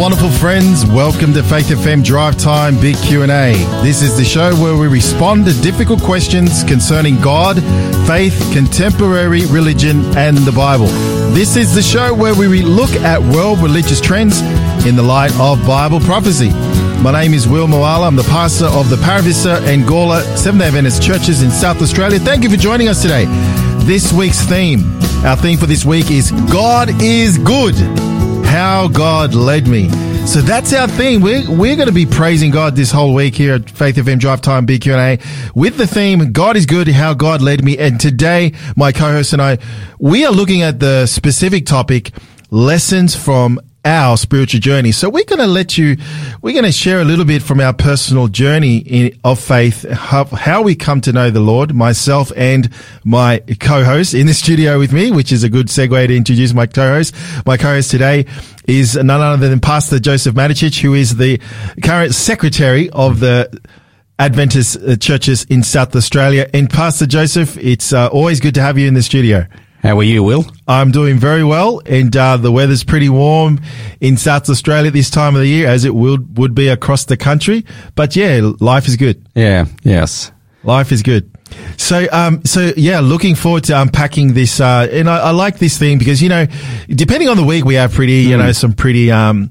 wonderful friends. Welcome to Faith FM Drive Time Big Q&A. This is the show where we respond to difficult questions concerning God, faith, contemporary religion, and the Bible. This is the show where we look at world religious trends in the light of Bible prophecy. My name is Will Moala. I'm the pastor of the Para Vista and Gawler Seventh-day Adventist churches in South Australia. Thank you for joining us today. This week's theme, our theme for this week is God is good how God led me. So that's our theme. We're, we're going to be praising God this whole week here at Faith FM Drive Time Big Q&A with the theme, God is good, how God led me. And today, my co-host and I, we are looking at the specific topic, lessons from our spiritual journey. So we're going to let you, we're going to share a little bit from our personal journey in, of faith, how, how, we come to know the Lord, myself and my co-host in the studio with me, which is a good segue to introduce my co-host. My co-host today is none other than Pastor Joseph Maticic, who is the current secretary of the Adventist uh, churches in South Australia. And Pastor Joseph, it's uh, always good to have you in the studio. How are you, Will? I'm doing very well, and uh, the weather's pretty warm in South Australia this time of the year, as it would would be across the country. But yeah, life is good. Yeah. Yes. Life is good. So, um, so yeah, looking forward to unpacking this. Uh, and I, I, like this theme because you know, depending on the week, we have pretty, you mm. know, some pretty um,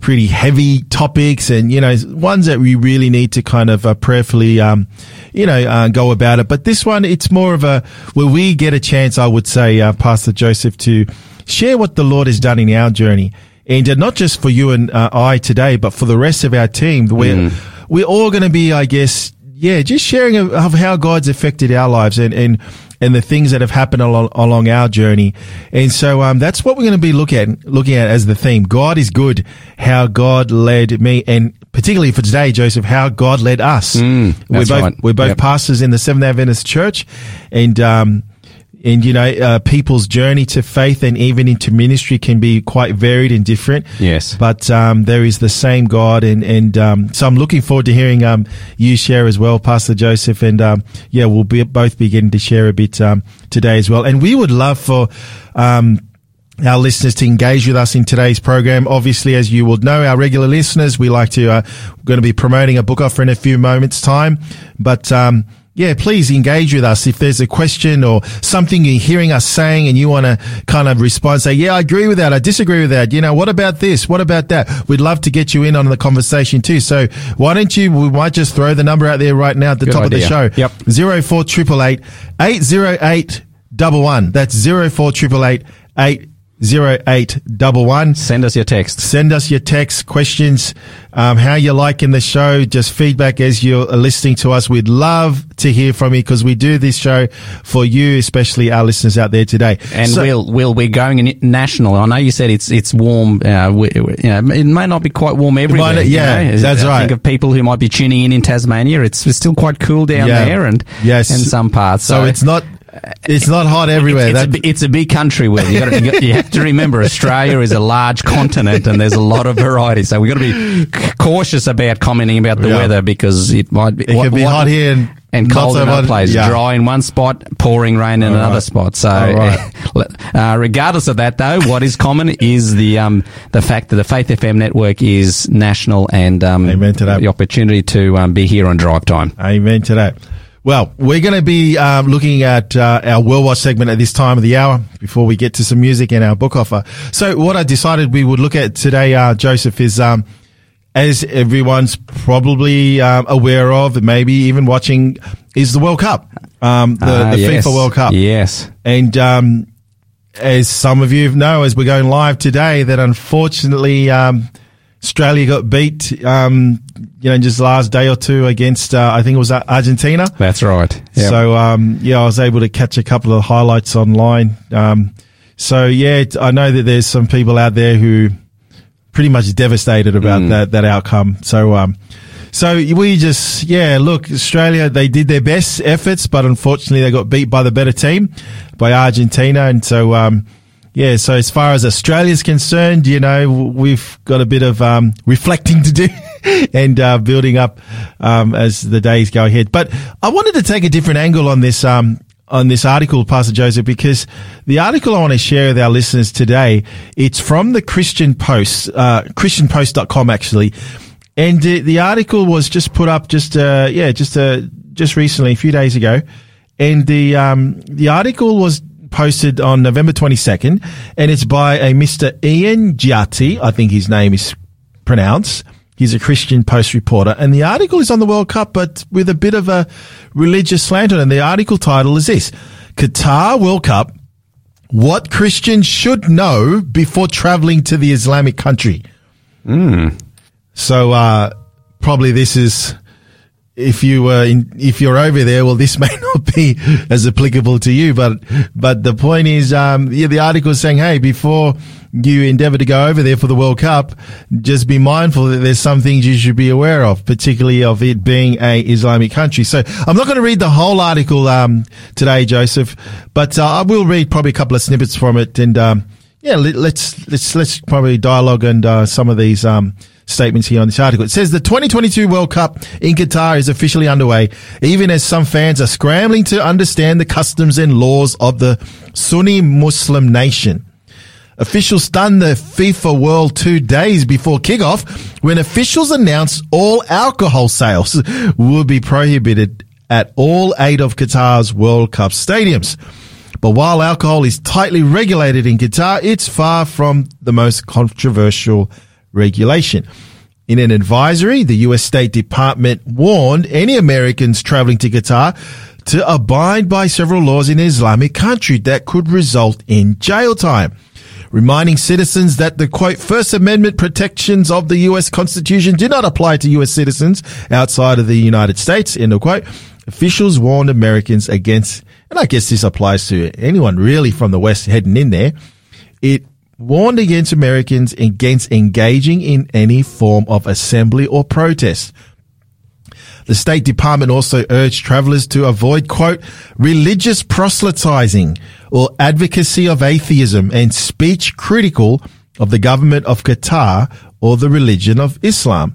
pretty heavy topics and, you know, ones that we really need to kind of uh, prayerfully, um, you know, uh, go about it. But this one, it's more of a, where we get a chance, I would say, uh, Pastor Joseph, to share what the Lord has done in our journey. And uh, not just for you and uh, I today, but for the rest of our team. We're, mm. we're all going to be, I guess, yeah, just sharing of how God's affected our lives and, and, and the things that have happened along, along our journey. And so, um, that's what we're going to be looking at, looking at as the theme. God is good. How God led me and particularly for today, Joseph, how God led us. Mm, we're both, right. we're both yep. pastors in the Seventh Adventist Church and, um, and you know, uh, people's journey to faith and even into ministry can be quite varied and different. Yes, but um, there is the same God, and and um, so I'm looking forward to hearing um, you share as well, Pastor Joseph, and um, yeah, we'll be both begin to share a bit um, today as well, and we would love for. Um, our listeners to engage with us in today's program. Obviously, as you will know, our regular listeners, we like to, uh, we're going to be promoting a book offer in a few moments time, but, um, yeah, please engage with us. If there's a question or something you're hearing us saying and you want to kind of respond, say, yeah, I agree with that. I disagree with that. You know, what about this? What about that? We'd love to get you in on the conversation too. So why don't you, we might just throw the number out there right now at the Good top idea. of the show. Yep. Zero four triple eight eight zero eight double one. That's zero four triple eight eight zero eight double one. Send us your text. Send us your text questions, um, how you're liking the show, just feedback as you're listening to us. We'd love to hear from you because we do this show for you, especially our listeners out there today. And so, Will, Will, we're going national. I know you said it's it's warm. Uh, we, we, you know, it may not be quite warm everywhere. Not, yeah, you know? that's I right. Think of people who might be tuning in in Tasmania. It's, it's still quite cool down yeah. there, and yes, in some parts. So, so it's not it's not hot everywhere. It's, it's, a, it's a, big country, Will. You, gotta, you, have to remember Australia is a large continent and there's a lot of variety. So we've got to be cautious about commenting about the yeah. weather because it might be. It what, be what, hot here and, and cold in other places. Yeah. Dry in one spot, pouring rain in All another right. spot. So, right. uh, regardless of that, though, what is common is the um, the fact that the Faith FM network is national and um, Amen to that. the opportunity to um, be here on drive time. Amen to that. Well, we're going to be um, looking at uh, our World Watch segment at this time of the hour before we get to some music and our book offer. So, what I decided we would look at today, uh, Joseph, is um, as everyone's probably um, aware of, maybe even watching, is the World Cup, um, the, uh, the yes. FIFA World Cup. Yes, and um, as some of you know, as we're going live today, that unfortunately. Um, Australia got beat, um, you know, just last day or two against, uh, I think it was Argentina. That's right. Yep. So, um, yeah, I was able to catch a couple of highlights online. Um, so yeah, I know that there's some people out there who pretty much devastated about mm. that, that outcome. So, um, so we just, yeah, look, Australia, they did their best efforts, but unfortunately they got beat by the better team, by Argentina. And so, um, yeah, so as far as Australia's concerned, you know, we've got a bit of um, reflecting to do and uh, building up um, as the days go ahead. But I wanted to take a different angle on this um, on this article, Pastor Joseph, because the article I want to share with our listeners today, it's from the Christian Post, uh, christianpost.com actually. And the, the article was just put up just, uh, yeah, just, uh, just recently, a few days ago. And the, um, the article was posted on November 22nd and it's by a Mr. Ian Giatti. I think his name is pronounced. He's a Christian Post reporter, and the article is on the World Cup, but with a bit of a religious slant on it. And the article title is this Qatar World Cup What Christians Should Know Before Traveling to the Islamic Country. Mm. So, uh, probably this is if you were in, if you're over there, well, this may not be as applicable to you, but, but the point is, um, yeah, the article is saying, hey, before you endeavor to go over there for the World Cup, just be mindful that there's some things you should be aware of, particularly of it being a Islamic country. So I'm not going to read the whole article, um, today, Joseph, but, uh, I will read probably a couple of snippets from it and, um, yeah, let, us let's, let's probably dialogue and, uh, some of these, um, statements here on this article. It says the 2022 World Cup in Qatar is officially underway, even as some fans are scrambling to understand the customs and laws of the Sunni Muslim nation. Officials stunned the FIFA World two days before kickoff when officials announced all alcohol sales would be prohibited at all eight of Qatar's World Cup stadiums. But while alcohol is tightly regulated in Qatar, it's far from the most controversial regulation. In an advisory, the U.S. State Department warned any Americans traveling to Qatar to abide by several laws in an Islamic country that could result in jail time. Reminding citizens that the quote, First Amendment protections of the U.S. Constitution do not apply to U.S. citizens outside of the United States, end of quote. Officials warned Americans against, and I guess this applies to anyone really from the West heading in there. It warned against Americans against engaging in any form of assembly or protest. The State Department also urged travelers to avoid, quote, religious proselytizing or advocacy of atheism and speech critical of the government of Qatar or the religion of Islam,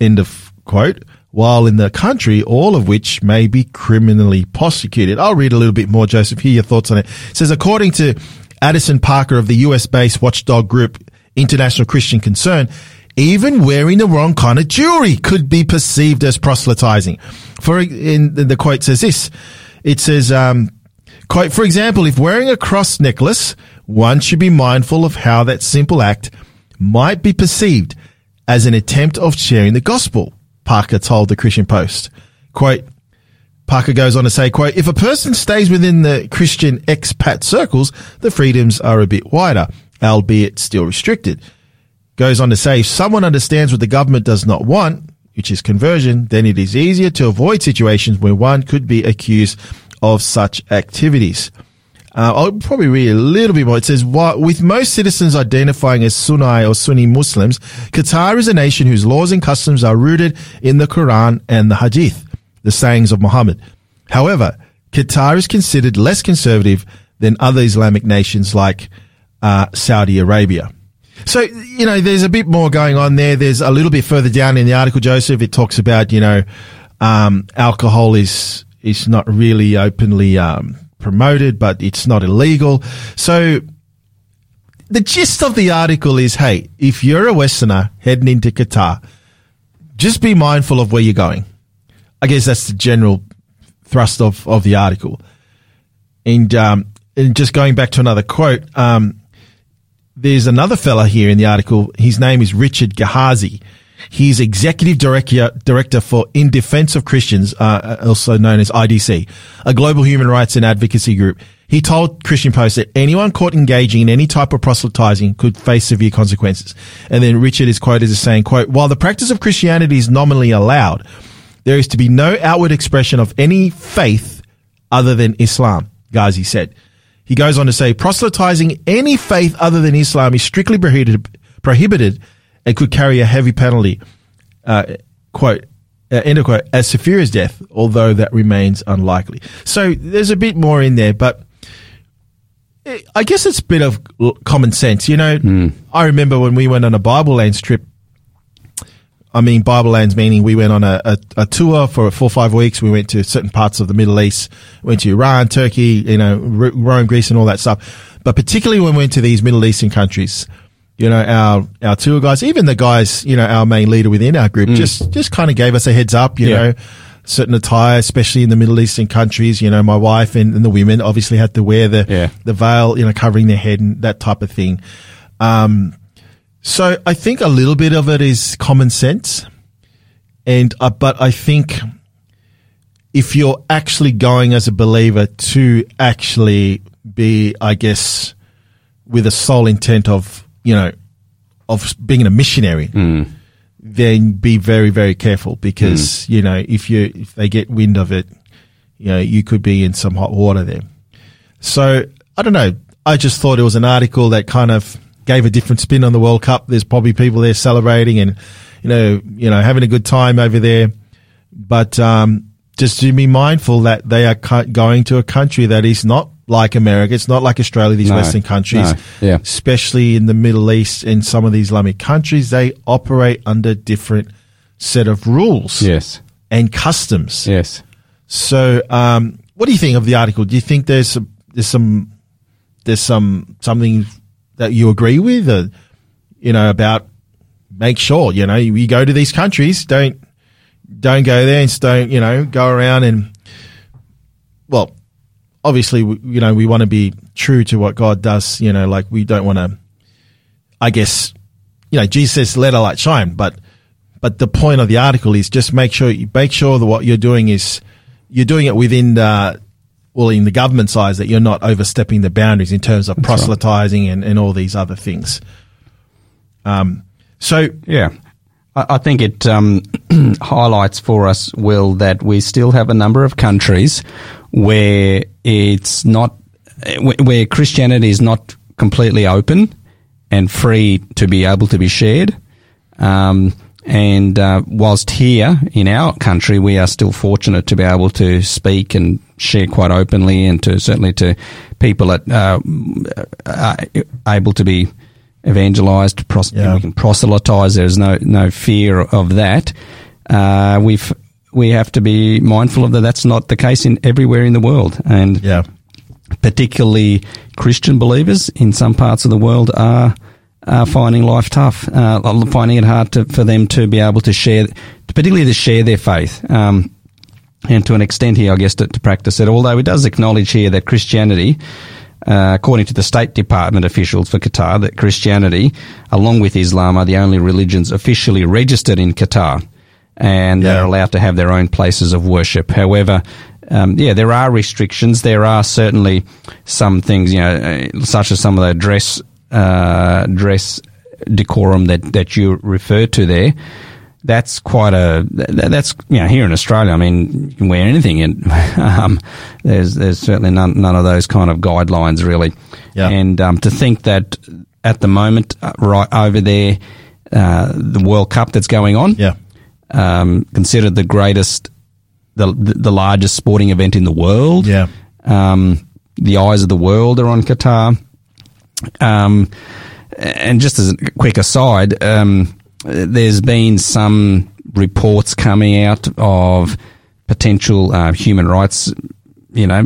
end of quote, while in the country, all of which may be criminally prosecuted. I'll read a little bit more, Joseph. Hear your thoughts on it. it says, according to Addison Parker of the US based watchdog group International Christian Concern, even wearing the wrong kind of jewelry could be perceived as proselytizing. For in the quote says this, it says, um, quote, for example, if wearing a cross necklace, one should be mindful of how that simple act might be perceived as an attempt of sharing the gospel, Parker told the Christian Post. Quote, Parker goes on to say, quote, if a person stays within the Christian expat circles, the freedoms are a bit wider, albeit still restricted. Goes on to say, if someone understands what the government does not want, which is conversion, then it is easier to avoid situations where one could be accused of such activities. Uh, I'll probably read a little bit more. It says, with most citizens identifying as Sunni or Sunni Muslims, Qatar is a nation whose laws and customs are rooted in the Quran and the Hadith the sayings of Muhammad. However, Qatar is considered less conservative than other Islamic nations like uh, Saudi Arabia. So, you know, there's a bit more going on there. There's a little bit further down in the article, Joseph, it talks about, you know, um, alcohol is, is not really openly, um, promoted, but it's not illegal. So the gist of the article is, hey, if you're a Westerner heading into Qatar, just be mindful of where you're going. I guess that's the general thrust of, of the article. And, um, and just going back to another quote, um, there's another fella here in the article. His name is Richard Ghazal. He's executive director, director for In Defense of Christians, uh, also known as IDC, a global human rights and advocacy group. He told Christian Post that anyone caught engaging in any type of proselytizing could face severe consequences. And then Richard is quoted as saying, quote, while the practice of Christianity is nominally allowed, there is to be no outward expression of any faith other than Islam, Ghazal said. He goes on to say, proselytizing any faith other than Islam is strictly prohibited, prohibited and could carry a heavy penalty. Uh, quote, uh, end of quote, as severe as death, although that remains unlikely. So there's a bit more in there, but I guess it's a bit of common sense. You know, mm. I remember when we went on a Bible Lands trip I mean, Bible lands meaning we went on a, a, a, tour for four or five weeks. We went to certain parts of the Middle East, went to Iran, Turkey, you know, Rome, Greece, and all that stuff. But particularly when we went to these Middle Eastern countries, you know, our, our tour guys, even the guys, you know, our main leader within our group, mm. just, just kind of gave us a heads up, you yeah. know, certain attire, especially in the Middle Eastern countries. You know, my wife and, and the women obviously had to wear the, yeah. the veil, you know, covering their head and that type of thing. Um, so I think a little bit of it is common sense. And, uh, but I think if you're actually going as a believer to actually be, I guess, with a sole intent of, you know, of being a missionary, mm. then be very, very careful because, mm. you know, if you, if they get wind of it, you know, you could be in some hot water there. So I don't know. I just thought it was an article that kind of gave a different spin on the World Cup. There's probably people there celebrating and, you know, you know, having a good time over there. But, um, just to be mindful that they are going to a country that is not like America. It's not like Australia, these no, Western countries, no, yeah. especially in the Middle East and some of these Islamic countries, they operate under different set of rules. Yes. And customs. Yes. So, um, what do you think of the article? Do you think there's some, there's some, there's some, something that you agree with, or, you know, about make sure, you know, you, you go to these countries, don't, don't go there and don't, you know, go around and, well, obviously, you know, we want to be true to what God does, you know, like we don't want to, I guess, you know, Jesus says, let a light shine, but, but the point of the article is just make sure you make sure that what you're doing is you're doing it within the, well, in the government's eyes, that you're not overstepping the boundaries in terms of That's proselytizing right. and, and all these other things. Um, so yeah, I, I think it um, highlights for us, Will, that we still have a number of countries where it's not where Christianity is not completely open and free to be able to be shared. Um, and uh, whilst here in our country, we are still fortunate to be able to speak and share quite openly, and to certainly to people that uh, are able to be evangelized, pros- yeah. we can proselytize. There's no no fear of that. Uh, we've we have to be mindful of that. That's not the case in everywhere in the world, and yeah. particularly Christian believers in some parts of the world are. Are finding life tough, uh, finding it hard to, for them to be able to share, particularly to share their faith. Um, and to an extent here, I guess, to, to, practice it. Although it does acknowledge here that Christianity, uh, according to the State Department officials for Qatar, that Christianity, along with Islam, are the only religions officially registered in Qatar and yeah. they're allowed to have their own places of worship. However, um, yeah, there are restrictions. There are certainly some things, you know, uh, such as some of the dress uh, dress decorum that that you referred to there. That's quite a. That's you know here in Australia. I mean, you can wear anything, and um, there's there's certainly none none of those kind of guidelines really. Yeah. And um, to think that at the moment, uh, right over there, uh, the World Cup that's going on. Yeah um, considered the greatest, the the largest sporting event in the world. Yeah. Um, the eyes of the world are on Qatar. Um, and just as a quick aside, um, there's been some reports coming out of potential uh, human rights, you know,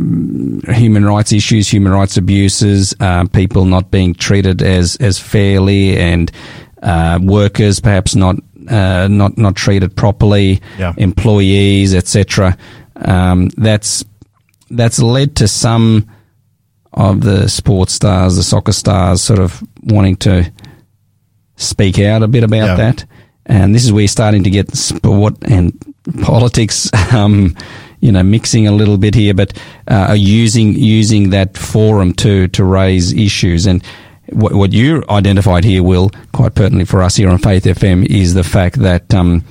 human rights issues, human rights abuses, uh, people not being treated as as fairly, and uh, workers perhaps not uh, not not treated properly, yeah. employees, etc. Um, that's that's led to some of the sports stars, the soccer stars, sort of wanting to speak out a bit about yeah. that. And this is where you're starting to get sport and politics, um, you know, mixing a little bit here, but uh, using using that forum to to raise issues and what, what you identified here, Will, quite pertinently for us here on Faith FM, is the fact that, um,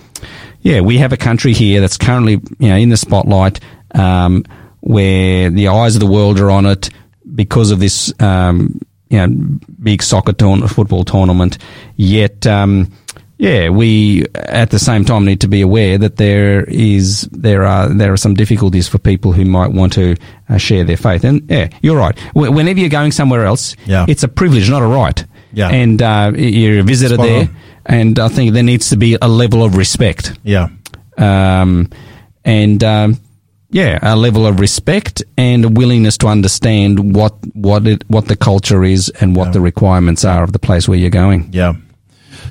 yeah, we have a country here that's currently, you know, in the spotlight, um, where the eyes of the world are on it because of this, um, you know, big soccer tournament, football tournament. Yet, um, yeah, we at the same time need to be aware that there is there are there are some difficulties for people who might want to uh, share their faith. And yeah, you're right. Whenever you're going somewhere else, yeah. it's a privilege, not a right. Yeah. And uh, you're a visitor Spot there, on. and I think there needs to be a level of respect. Yeah. Um, and um, yeah, a level of respect and a willingness to understand what what it what the culture is and what yeah. the requirements are of the place where you're going. Yeah.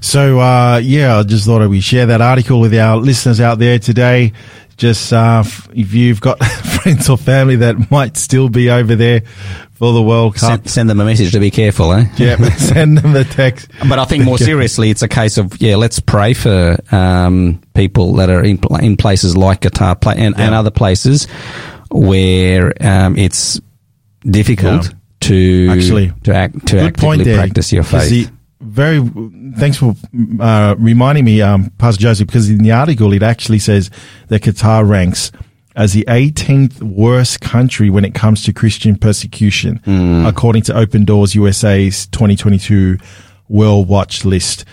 So uh, yeah, I just thought we share that article with our listeners out there today. Just uh, if you've got friends or family that might still be over there for the World Cup. Send, send, them a message to be careful, eh? Yeah, send them a text. But I think more seriously, it's a case of yeah, let's pray for um, people that are in, in places like Qatar and, yeah. and other places where um, it's difficult yeah. to actually to act to actively practice your faith. The, very thanks for uh, reminding me, um, Pastor Joseph, because in the article it actually says that Qatar ranks as the 18th worst country when it comes to Christian persecution, mm. according to Open Doors USA's 2022 World Watch list.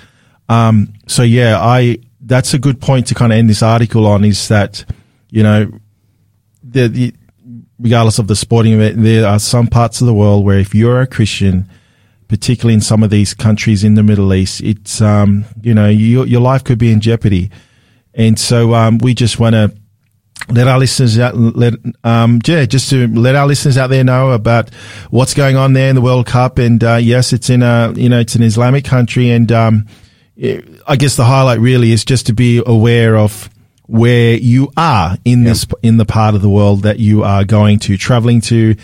Um, so yeah, I, that's a good point to kind of end this article on is that, you know, the, the, regardless of the sporting event, there are some parts of the world where if you're a Christian, particularly in some of these countries in the Middle East, it's, um, you know, your, your life could be in jeopardy. And so, um, we just want to let our listeners out, let, um, yeah, just to let our listeners out there know about what's going on there in the World Cup. And, uh, yes, it's in a, you know, it's an Islamic country. And, um, it, I guess the highlight really is just to be aware of where you are in this, in the part of the world that you are going to, traveling to,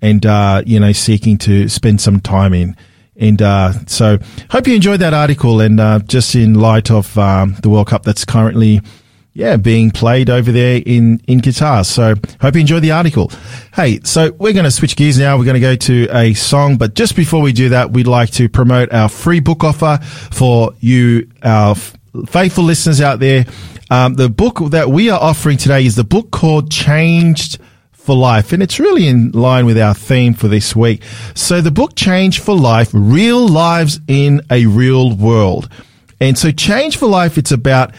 and, uh, you know, seeking to spend some time in. And uh, so, hope you enjoyed that article. And uh, just in light of um, the World Cup that's currently yeah, being played over there in, in Qatar. So hope you enjoyed the article. Hey, so we're going to switch gears now. We're going to go to a song, but just before we do that, we'd like to promote our free book offer for you, our faithful listeners out there. Um, the book that we are offering today is the book called Changed for Life, and it's really in line with our theme for this week. So the book Change for Life, Real Lives in a Real World. And so Change for Life, it's about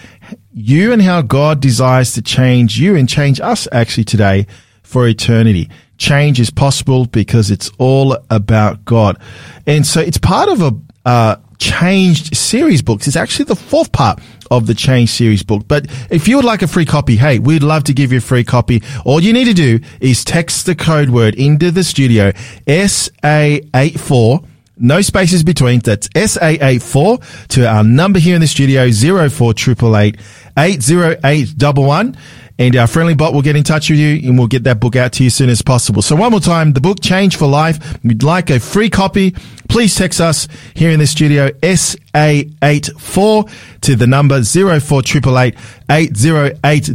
you and how God desires to change you and change us actually today for eternity. Change is possible because it's all about God. And so it's part of a uh, changed series books. It's actually the fourth part of the change series book. But if you would like a free copy, hey, we'd love to give you a free copy. All you need to do is text the code word into the studio SA84 no spaces between. That's SA84 to our number here in the studio, 04888 80811. And our friendly bot will get in touch with you and we'll get that book out to you as soon as possible. So one more time, the book Change for Life. We'd like a free copy. Please text us here in the studio, SA84 to the number 0488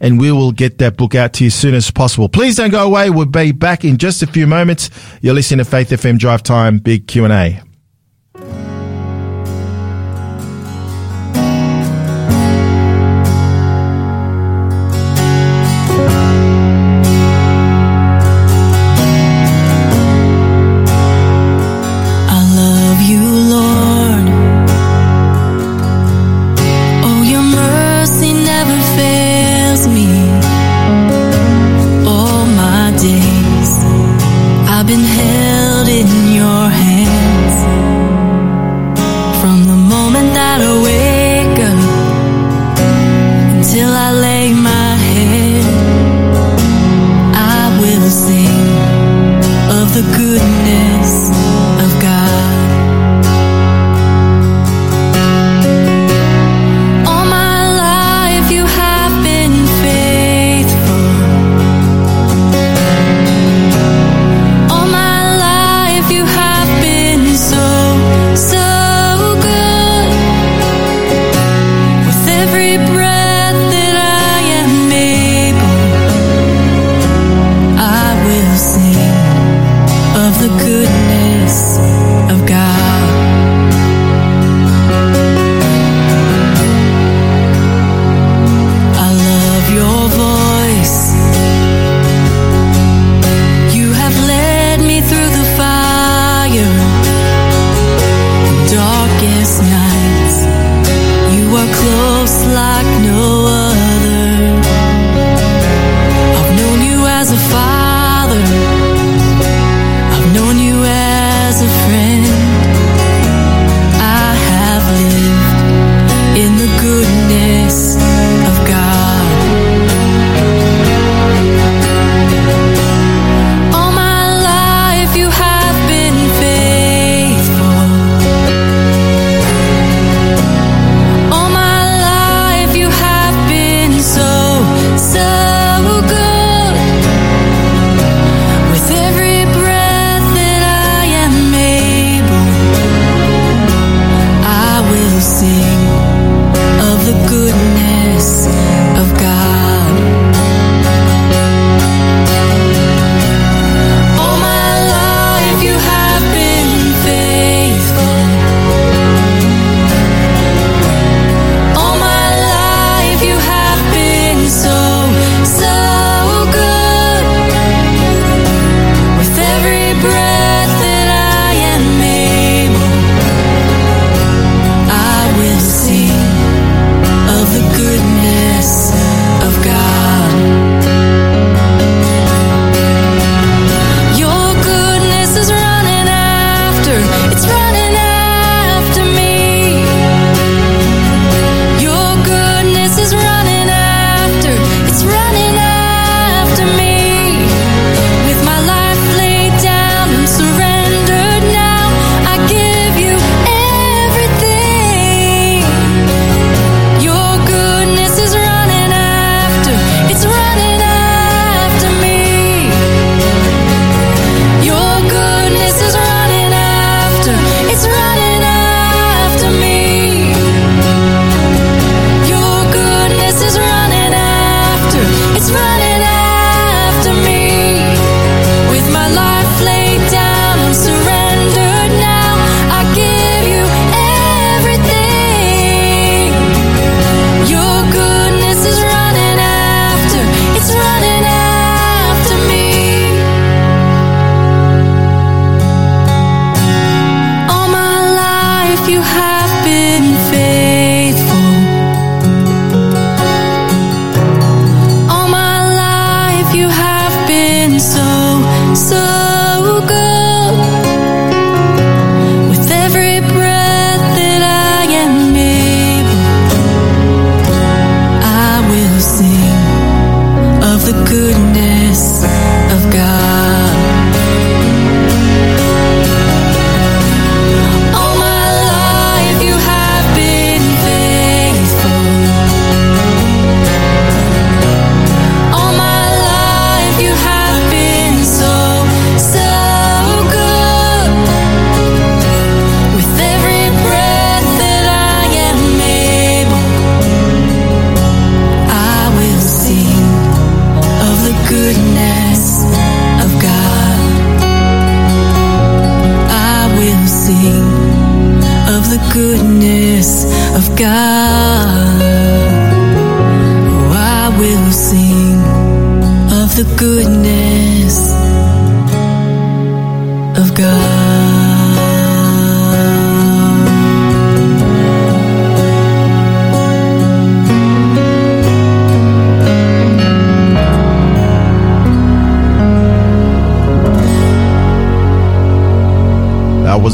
and we will get that book out to you as soon as possible. Please don't go away. We'll be back in just a few moments. You're listening to Faith FM Drive Time, Big Q&A.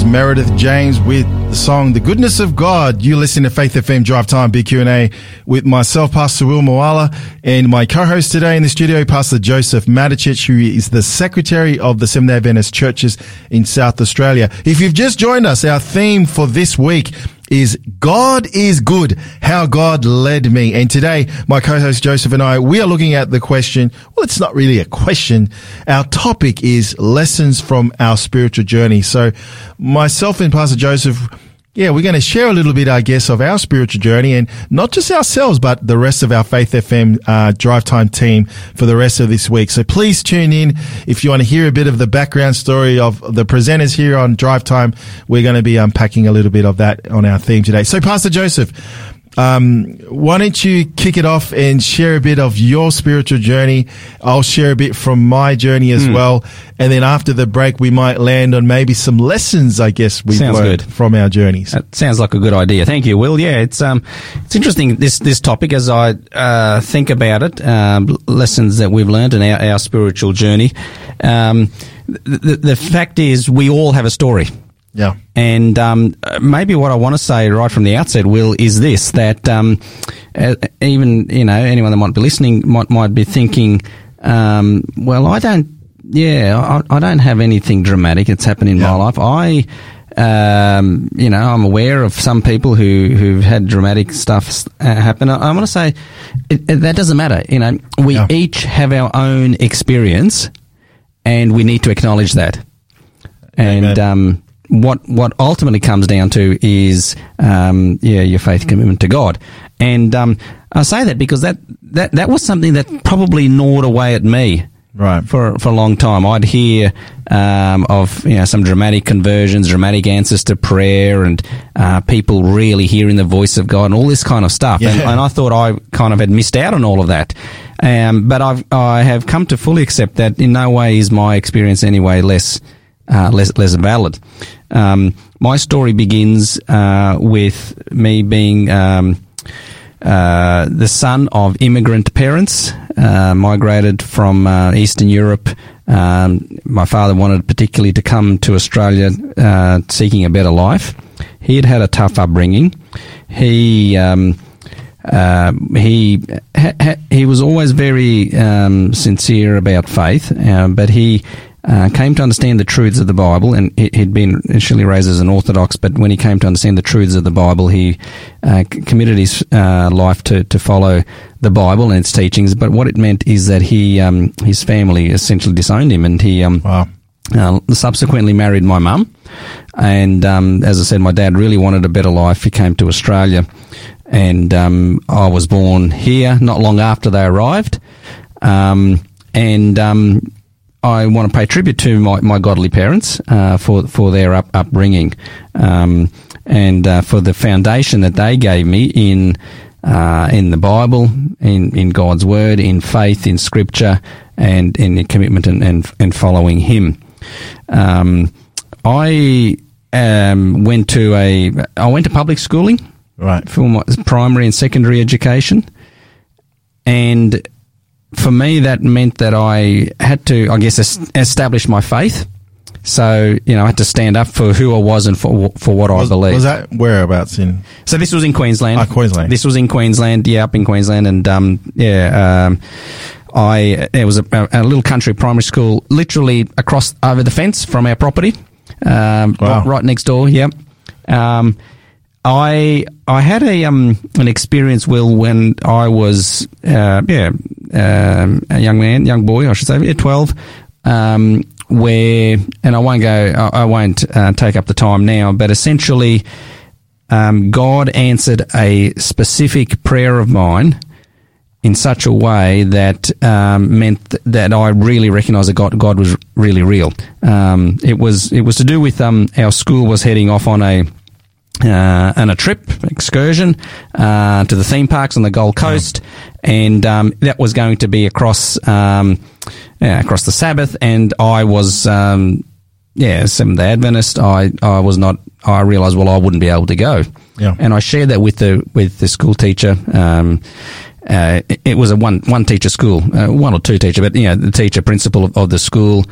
Meredith James with the song "The Goodness of God." You listen to Faith FM Drive Time BQ&A with myself, Pastor Will Moala, and my co-host today in the studio, Pastor Joseph Maticic, who is the secretary of the Seventh-day Adventist Churches in South Australia. If you've just joined us, our theme for this week is God is good, how God led me. And today, my co-host Joseph and I, we are looking at the question, well, it's not really a question. Our topic is lessons from our spiritual journey. So myself and Pastor Joseph, yeah, we're going to share a little bit, I guess, of our spiritual journey and not just ourselves, but the rest of our Faith FM uh, Drive Time team for the rest of this week. So please tune in if you want to hear a bit of the background story of the presenters here on Drive Time. We're going to be unpacking a little bit of that on our theme today. So, Pastor Joseph, um, why don't you kick it off and share a bit of your spiritual journey? I'll share a bit from my journey as mm. well. And then after the break, we might land on maybe some lessons, I guess, we've sounds learned good. from our journeys. That sounds like a good idea. Thank you, Will. Yeah, it's, um, it's interesting, this, this topic as I, uh, think about it, um, lessons that we've learned in our, our spiritual journey. Um, the, the fact is we all have a story. Yeah. And um, maybe what I want to say right from the outset, Will, is this: that um, even you know anyone that might be listening might might be thinking, um, well, I don't, yeah, I, I, don't have anything dramatic that's happened in yeah. my life. I. Um, you know, I'm aware of some people who who've had dramatic stuff happen. I, I want to say it, it, that doesn't matter. You know, we yeah. each have our own experience, and we need to acknowledge that. And um, what what ultimately comes down to is um, yeah your faith commitment to God, and um, I say that because that, that that was something that probably gnawed away at me right for for a long time. I'd hear um, of you know some dramatic conversions, dramatic answers to prayer, and uh, people really hearing the voice of God and all this kind of stuff. Yeah. And, and, I thought I kind of had missed out on all of that. Um, but I've I have come to fully accept that in no way is my experience anyway less uh, less, less valid. Um, my story begins uh, with me being um, uh, the son of immigrant parents, uh, migrated from uh, Eastern Europe. Um, my father wanted particularly to come to Australia uh, seeking a better life. He had had a tough upbringing. He um, he ha, ha, he was always very um, sincere about faith, but he uh, came to understand the truths of the Bible, and he'd been initially raised as an Orthodox, but when he came to understand the truths of the Bible, he uh, committed his uh, life to, to follow the Bible and its teachings. But what it meant is that he um, his family essentially disowned him, and he um, wow. Uh, subsequently married my mum. And um, as I said, my dad really wanted a better life. He came to Australia, and um, I was born here not long after they arrived. Um, and um, I want to pay tribute to my, my godly parents uh, for for their up, upbringing um, and uh, for the foundation that they gave me in uh, in the Bible, in in God's Word, in faith, in Scripture, and in commitment and, and, and following Him. Um, I um, went to a I went to public schooling, right, for my primary and secondary education, and for me that meant that I had to, I guess, establish my faith. So you know, I had to stand up for who I was and for for what was, I believed. Was that whereabouts in? So this was in Queensland. Ah, Queensland. This was in Queensland. Yeah, up in Queensland, and um, yeah. Um, I it was a, a, little country primary school, literally across over the fence from our property, um, wow. right, right, next door. Yep. Um, I I had a um an experience, Will, when I was uh, yeah um, a young man, young boy, I should say, at twelve. Um, where and I won't go, I, I won't uh, take up the time now, but essentially, um, God answered a specific prayer of mine in such a way that um, meant th- that I really recognised that God, God was really real. Um, it was it was to do with um, our school was heading off on a uh, on a trip excursion uh, to the theme parks on the Gold Coast, and um, that was going to be across um, yeah, across the Sabbath, and I was. Um, yeah, Seventh Day Adventist. I, I was not. I realised well I wouldn't be able to go. Yeah. And I shared that with the with the school teacher, um, uh, it, was a one one teacher school, uh, one or two teacher, but you know the teacher principal of, of the school,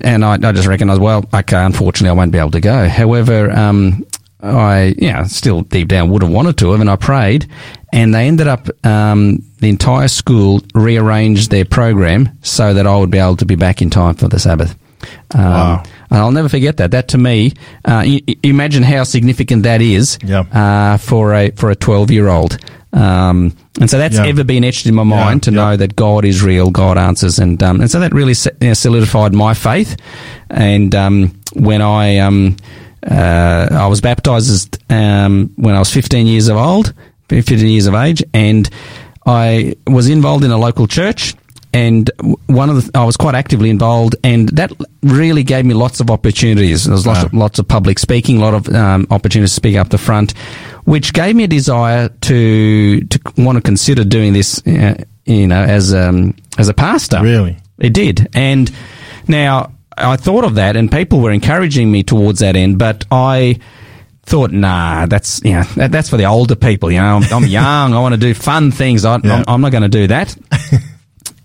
and I, I, just recognised, well, okay, unfortunately, I won't be able to go. However, um, I yeah, still deep down would have wanted to have, and I prayed, and they ended up um, the entire school rearranged their program so that I would be able to be back in time for the Sabbath. Um, wow. I'll never forget that. That to me, uh, you, you imagine how significant that is uh, for a for a twelve year old. Um, and so that's yeah. ever been etched in my mind yeah, to yeah. know that God is real, God answers, and um, and so that really solidified my faith. And um, when I um, uh, I was baptized um, when I was 15 years of old, 15 years of age, and I was involved in a local church and one of the, I was quite actively involved, and that really gave me lots of opportunities. There was lots, wow. of, lots of public speaking, a lot of um, opportunities to speak up the front, which gave me a desire to to want to consider doing this, uh, you know, as um, as a pastor. Really, it did, and now I thought of that, and people were encouraging me towards that end, but I thought, nah, that's you know, that, that's for the older people. You know, I'm, I'm young. I want to do fun things. I, am not going to do that.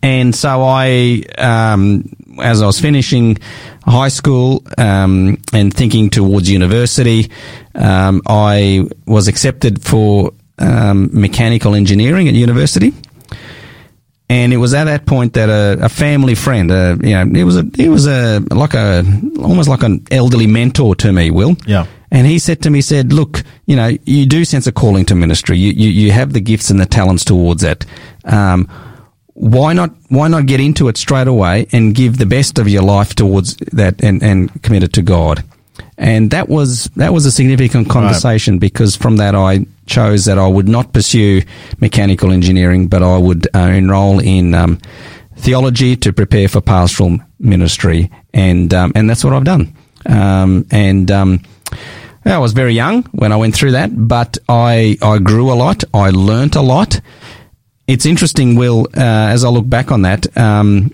And so I, um, as I was finishing high school um, and thinking towards university, um, I was accepted for um, mechanical engineering at university. And it was at that point that a, a family friend, uh, you know, it was a, it was a like a almost like an elderly mentor to me, Will. Yeah. And he said to me, said, look, you know, you do sense a calling to ministry. You, you, you have the gifts and the talents towards it. Um, why not why not get into it straight away and give the best of your life towards that and, and commit it to God? And that was that was a significant conversation right. because from that I chose that I would not pursue mechanical engineering, but I would uh, enroll in um, theology to prepare for pastoral ministry, and um, and that's what I've done. Um, and um, I was very young when I went through that, but I I grew a lot. I learnt a lot it's interesting, Will, uh, as I look back on that, um,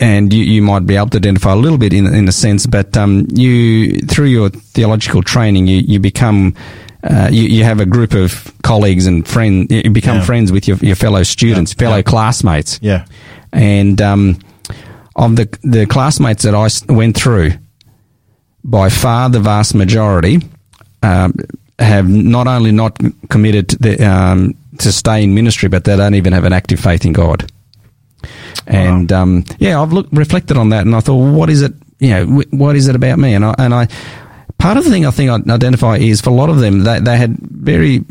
and you, you, might be able to identify a little bit in, in a sense, but um, you through your theological training, you, you become uh, you, you have a group of colleagues and friends. You become yeah. friends with your, your fellow students, yeah. fellow yeah. classmates. Yeah, and um, of the the classmates that I went through, by far the vast majority um, have not only not committed to the, um, to stay in ministry, but they don't even have an active faith in God. And wow. um, yeah, I've looked reflected on that, and I thought, well, what is it? You know, what is it about me? And I and I part of the thing I think I identify is for a lot of them they they had very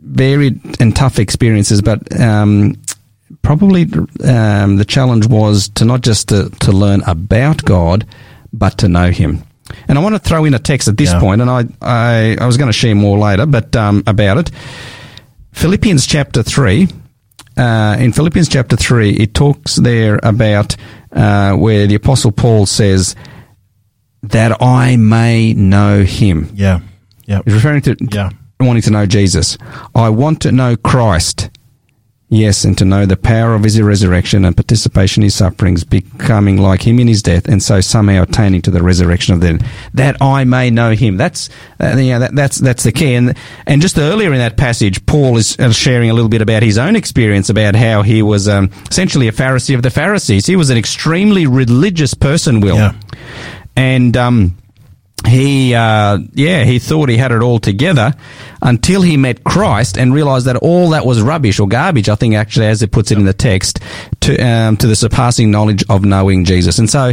varied and tough experiences, but um, probably um, the challenge was to not just to, to learn about God, but to know Him. And I want to throw in a text at this yeah. point, and I, I, I was going to share more later, but um, about it. Philippians chapter 3, uh, in Philippians chapter 3, it talks there about uh, where the Apostle Paul says, that I may know him. Yeah. Yeah. He's referring to yeah. wanting to know Jesus. I want to know Christ Yes, and to know the power of his resurrection and participation in his sufferings, becoming like him in his death, and so somehow attaining to the resurrection of the dead, that I may know him. That's uh, you know, that, that's that's the key. And and just earlier in that passage, Paul is uh, sharing a little bit about his own experience about how he was um, essentially a Pharisee of the Pharisees. He was an extremely religious person, Will, yeah. And. Um, he, uh, yeah, he thought he had it all together until he met Christ and realized that all that was rubbish or garbage. I think actually, as it puts it in the text, to um, to the surpassing knowledge of knowing Jesus. And so,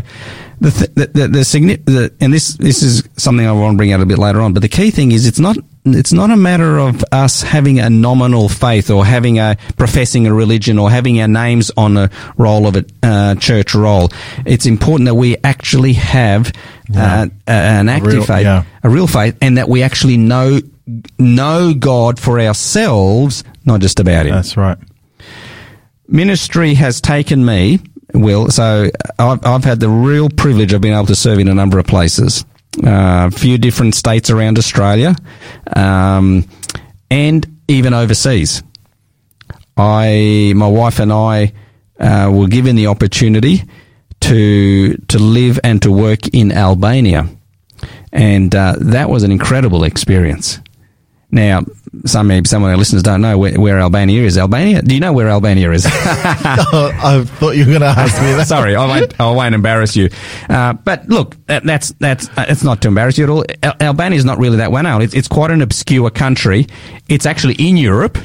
the th- the, the, the, the and this this is something I want to bring out a bit later on. But the key thing is, it's not it's not a matter of us having a nominal faith or having a professing a religion or having our names on a roll of a uh, church roll. It's important that we actually have yeah. uh, an active real, faith, yeah. a real faith, and that we actually know know God for ourselves, not just about Him. That's right. Ministry has taken me, Will. So I've, I've had the real privilege of being able to serve in a number of places a few different states around Australia, um, and even overseas. I, my wife and I, uh, were given the opportunity to to live and to work in Albania, and uh, that was an incredible experience. Now, some maybe some of our listeners don't know where, where, Albania is. Albania? Do you know where Albania is? oh, I thought you were going to ask me that. Sorry, I won't, I won't embarrass you. Uh, but look, that, that's that's uh, it's not to embarrass you at all. Al- Albania is not really that well known. It's, it's quite an obscure country. It's actually in Europe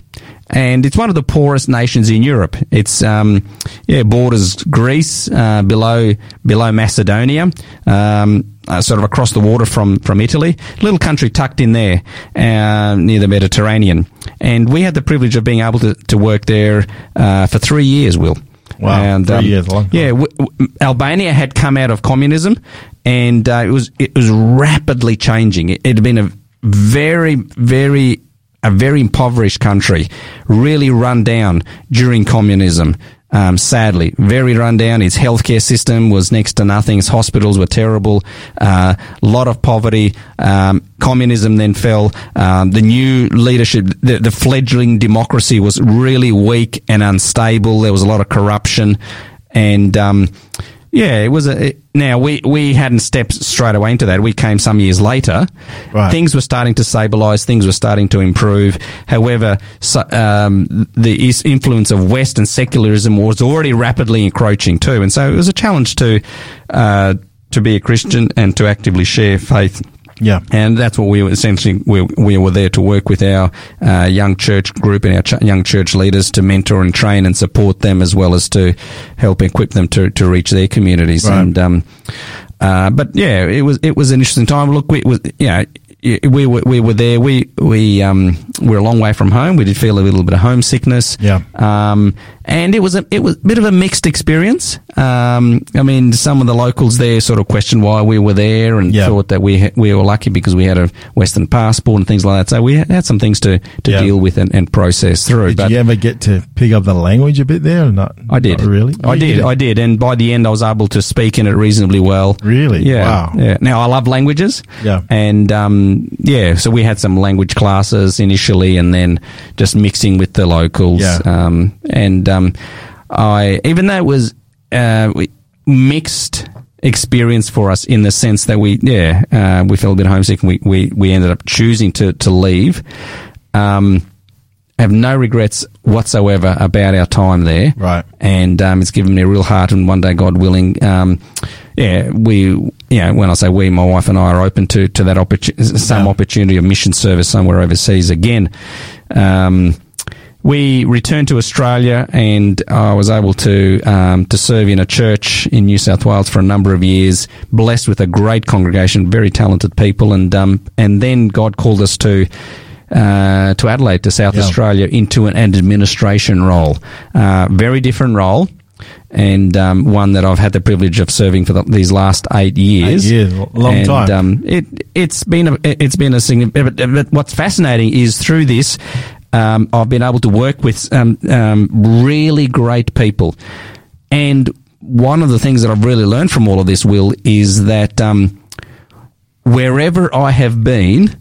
and it's one of the poorest nations in Europe. It's um, yeah borders Greece uh, below below Macedonia. Um, uh, sort of across the water from, from Italy, little country tucked in there uh, near the Mediterranean. And we had the privilege of being able to, to work there uh, for three years, Will. Wow, and, three um, years long. Yeah, w- w- Albania had come out of communism, and uh, it was it was rapidly changing. It, it had been a very very a very impoverished country, really run down during communism. Um, sadly, very run down. Its healthcare system was next to nothing. Its hospitals were terrible. A uh, lot of poverty. Um, communism then fell. Um, the new leadership, the, the, fledgling democracy was really weak and unstable. There was a lot of corruption. And, um, yeah, it was a. It, now we we hadn't stepped straight away into that. We came some years later. Right. Things were starting to stabilise. Things were starting to improve. However, so, um, the influence of Western secularism was already rapidly encroaching too, and so it was a challenge to uh, to be a Christian and to actively share faith yeah, and that's what we were essentially we, we were there to work with our uh, young church group and our ch- young church leaders to mentor and train and support them as well as to help equip them to, to reach their communities. Right. And um, uh, but yeah, it was it was an interesting time. Look, we was you know we were we were there. We we um we're a long way from home. We did feel a little bit of homesickness. Yeah. Um, and it was a it was a bit of a mixed experience. Um, I mean, some of the locals there sort of questioned why we were there and yeah. thought that we ha- we were lucky because we had a Western passport and things like that. So we had some things to, to yeah. deal with and, and process through. Did but you ever get to pick up the language a bit there or not? I did. Not really? I did. I did. And by the end, I was able to speak in it reasonably well. Really? Yeah. Wow. Yeah. Now I love languages. Yeah. And um, yeah, so we had some language classes initially, and then just mixing with the locals. Yeah. Um, and um, I even though it was uh, mixed experience for us in the sense that we yeah uh, we felt a bit homesick and we, we, we ended up choosing to to leave. Um, have no regrets whatsoever about our time there. Right. And um, it's given me a real heart, and one day, God willing, um, yeah, we, you know, when I say we, my wife and I are open to, to that opportunity, some yeah. opportunity of mission service somewhere overseas again. Um, we returned to Australia, and I was able to um, to serve in a church in New South Wales for a number of years. Blessed with a great congregation, very talented people, and um, and then God called us to. Uh, to Adelaide, to South yeah. Australia, into an, administration role. Uh, very different role, and um, one that I've had the privilege of serving for the, these last eight years. Eight years, long and, time. Um, it it's been a it's been a significant. But, but what's fascinating is through this, um, I've been able to work with um, um, really great people. And one of the things that I've really learned from all of this, Will, is that um, wherever I have been,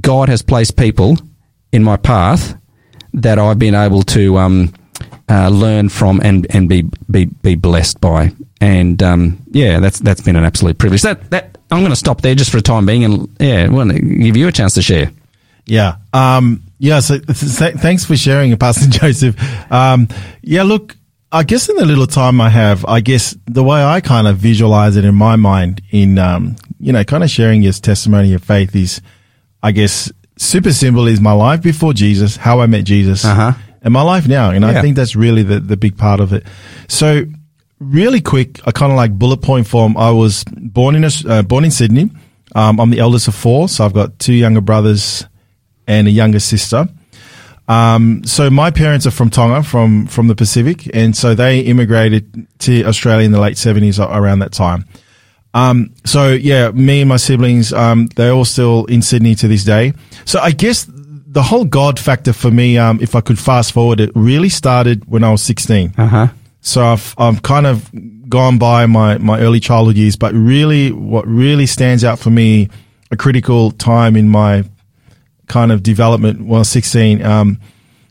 God has placed people in my path that I've been able to um, uh, learn from and and be be be blessed by. And um, yeah, that's that's been an absolute privilege. That that I'm going to stop there just for a time being, and yeah, want to give you a chance to share. Yeah. Um, yeah. So th- thanks for sharing, Pastor Joseph. Um, yeah. Look, I guess in the little time I have, I guess the way I kind of visualize it in my mind, in um, you know, kind of sharing your testimony of faith is, I guess, super simple is my life before Jesus, how I met Jesus, uh-huh. and my life now, and yeah. I think that's really the the big part of it. So, really quick, I kind of like bullet point form. I was born in uh, born in Sydney. Um, I'm the eldest of four, so I've got two younger brothers and a younger sister. Um, so my parents are from Tonga, from from the Pacific, and so they immigrated to Australia in the late seventies around that time. Um, so yeah, me and my siblings, um, they're all still in Sydney to this day. So I guess the whole God factor for me, um, if I could fast forward, it really started when I was sixteen. Uh-huh. So I've I've kind of gone by my my early childhood years, but really, what really stands out for me, a critical time in my kind of development when I was 16. Um,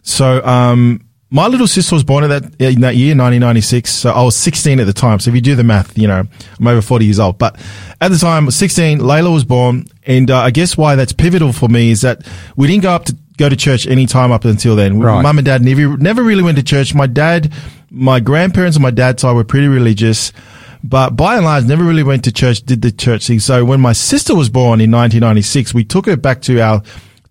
so, um, my little sister was born in that, in that year, 1996. So I was 16 at the time. So if you do the math, you know, I'm over 40 years old. But at the time, 16, Layla was born. And uh, I guess why that's pivotal for me is that we didn't go up to go to church any time up until then. Right. Mum and dad never, never really went to church. My dad, my grandparents on my dad's side were pretty religious but by and large, never really went to church, did the church thing. So when my sister was born in 1996, we took her back to our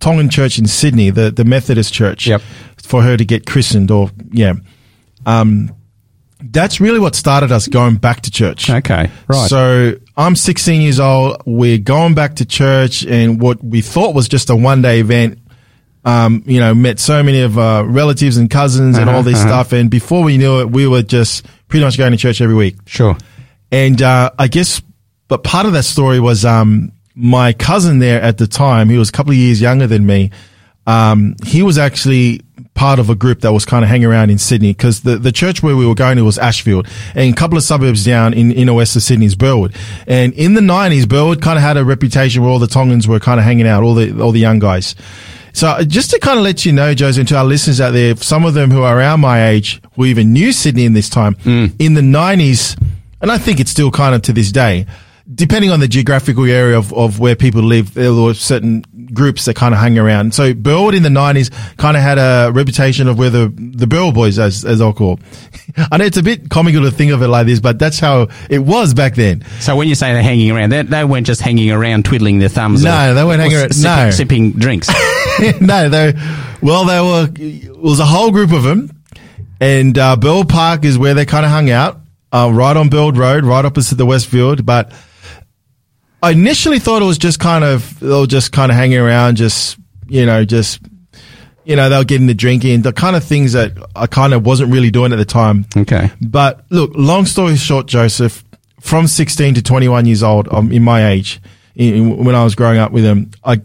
Tongan Church in Sydney, the, the Methodist church, yep. for her to get christened or, yeah. Um, that's really what started us going back to church. Okay, right. So I'm 16 years old. We're going back to church, and what we thought was just a one day event. Um, you know, met so many of uh, relatives and cousins and uh-huh, all this uh-huh. stuff, and before we knew it, we were just pretty much going to church every week. Sure. And uh, I guess, but part of that story was um, my cousin there at the time, he was a couple of years younger than me. Um, he was actually part of a group that was kind of hanging around in Sydney because the, the church where we were going to was Ashfield and a couple of suburbs down in inner west of Sydney is Burwood. And in the nineties, Burwood kind of had a reputation where all the Tongans were kind of hanging out, all the, all the young guys. So uh, just to kind of let you know, Joseph, and to our listeners out there, some of them who are around my age who even knew Sydney in this time, mm. in the nineties, and I think it's still kind of to this day, depending on the geographical area of, of where people live, there were certain groups that kind of hang around. So Burwood in the nineties kind of had a reputation of where the, the Burwood boys, as, as I'll call. I know it's a bit comical to think of it like this, but that's how it was back then. So when you say they're hanging around, they, they weren't just hanging around twiddling their thumbs. No, or, they weren't hanging around. Sipping, no. Sipping drinks. no, they, well, they were, it was a whole group of them. And, uh, Burwood Park is where they kind of hung out. Uh, right on Burwood Road, right opposite the Westfield, but I initially thought it was just kind of they were just kind of hanging around, just you know, just you know, they were getting the drinking, the kind of things that I kind of wasn't really doing at the time. Okay. But look, long story short, Joseph, from 16 to 21 years old, I'm in my age, in, when I was growing up with them, I,